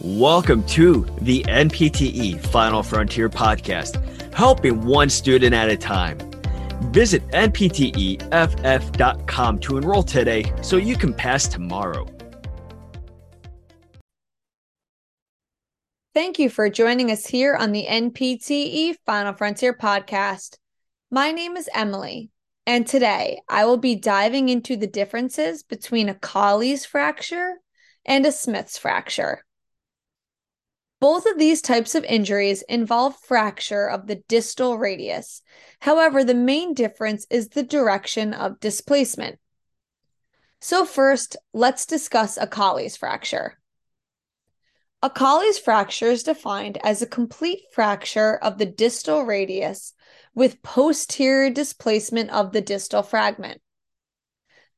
Welcome to the NPTE Final Frontier podcast, helping one student at a time. Visit npteff.com to enroll today so you can pass tomorrow. Thank you for joining us here on the NPTE Final Frontier podcast. My name is Emily, and today I will be diving into the differences between a Colles fracture and a Smith's fracture. Both of these types of injuries involve fracture of the distal radius. However, the main difference is the direction of displacement. So, first, let's discuss a Colles fracture. A Colles fracture is defined as a complete fracture of the distal radius with posterior displacement of the distal fragment.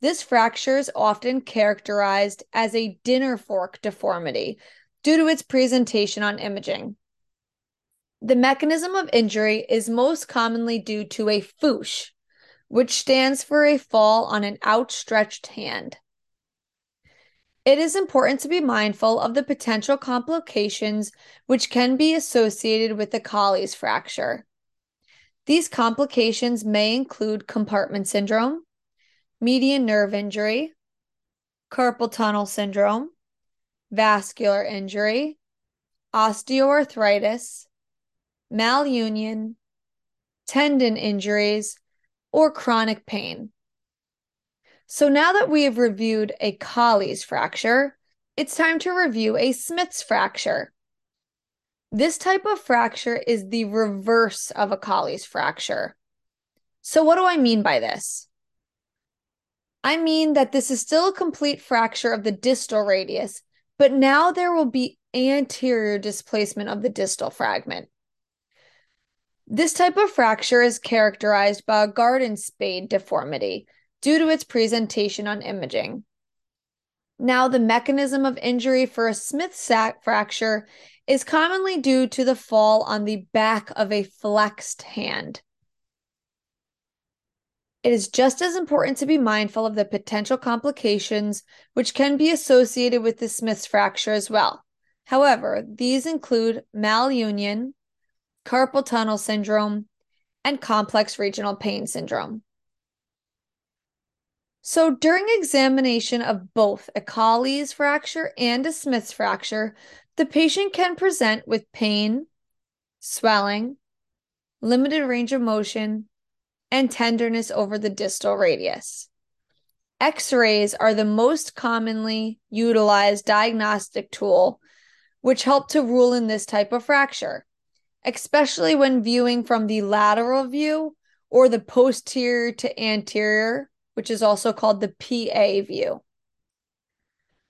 This fracture is often characterized as a dinner fork deformity due to its presentation on imaging. The mechanism of injury is most commonly due to a FOOSH, which stands for a fall on an outstretched hand. It is important to be mindful of the potential complications which can be associated with the Colles fracture. These complications may include compartment syndrome, median nerve injury, carpal tunnel syndrome, vascular injury, osteoarthritis, malunion, tendon injuries, or chronic pain. So now that we have reviewed a Colles fracture, it's time to review a Smith's fracture. This type of fracture is the reverse of a Colles fracture. So, what do I mean by this? I mean that this is still a complete fracture of the distal radius, but now there will be anterior displacement of the distal fragment. This type of fracture is characterized by a garden spade deformity due to its presentation on imaging. Now, the mechanism of injury for a Smith sac fracture is commonly due to the fall on the back of a flexed hand. It is just as important to be mindful of the potential complications which can be associated with the Smith's fracture as well. However, these include malunion, carpal tunnel syndrome, and complex regional pain syndrome. So, during examination of both a Colles fracture and a Smith's fracture, the patient can present with pain, swelling, limited range of motion, and tenderness over the distal radius. X rays are the most commonly utilized diagnostic tool, which help to rule in this type of fracture, especially when viewing from the lateral view or the posterior to anterior, which is also called the PA view.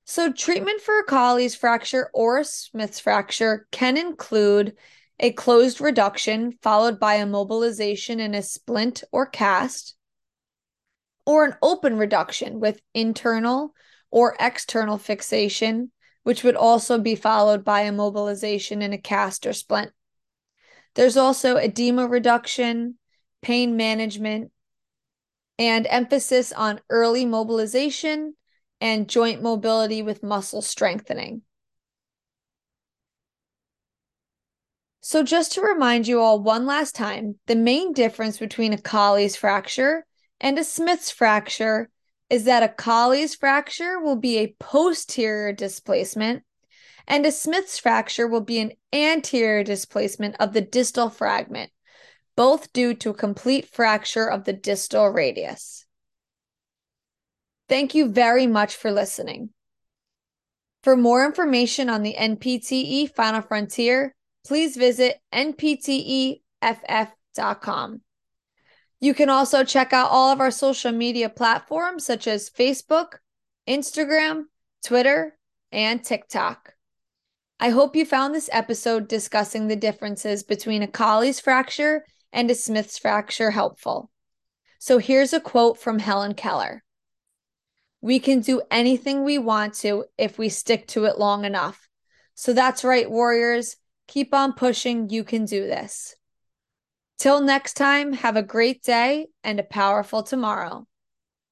So, treatment for a Colles fracture or a Smith's fracture can include a closed reduction followed by immobilization in a splint or cast, or an open reduction with internal or external fixation, which would also be followed by immobilization in a cast or splint. There's also edema reduction, pain management, and emphasis on early mobilization and joint mobility with muscle strengthening. So, just to remind you all one last time, the main difference between a Colles fracture and a Smith's fracture is that a Colles fracture will be a posterior displacement, and a Smith's fracture will be an anterior displacement of the distal fragment, both due to a complete fracture of the distal radius. Thank you very much for listening. For more information on the NPTE Final Frontier, please visit npteff.com. You can also check out all of our social media platforms such as Facebook, Instagram, Twitter, and TikTok. I hope you found this episode discussing the differences between a Colles fracture and a Smith's fracture helpful. So here's a quote from Helen Keller We can do anything we want to if we stick to it long enough. So that's right, Warriors. Keep on pushing. You can do this. Till next time, have a great day and a powerful tomorrow.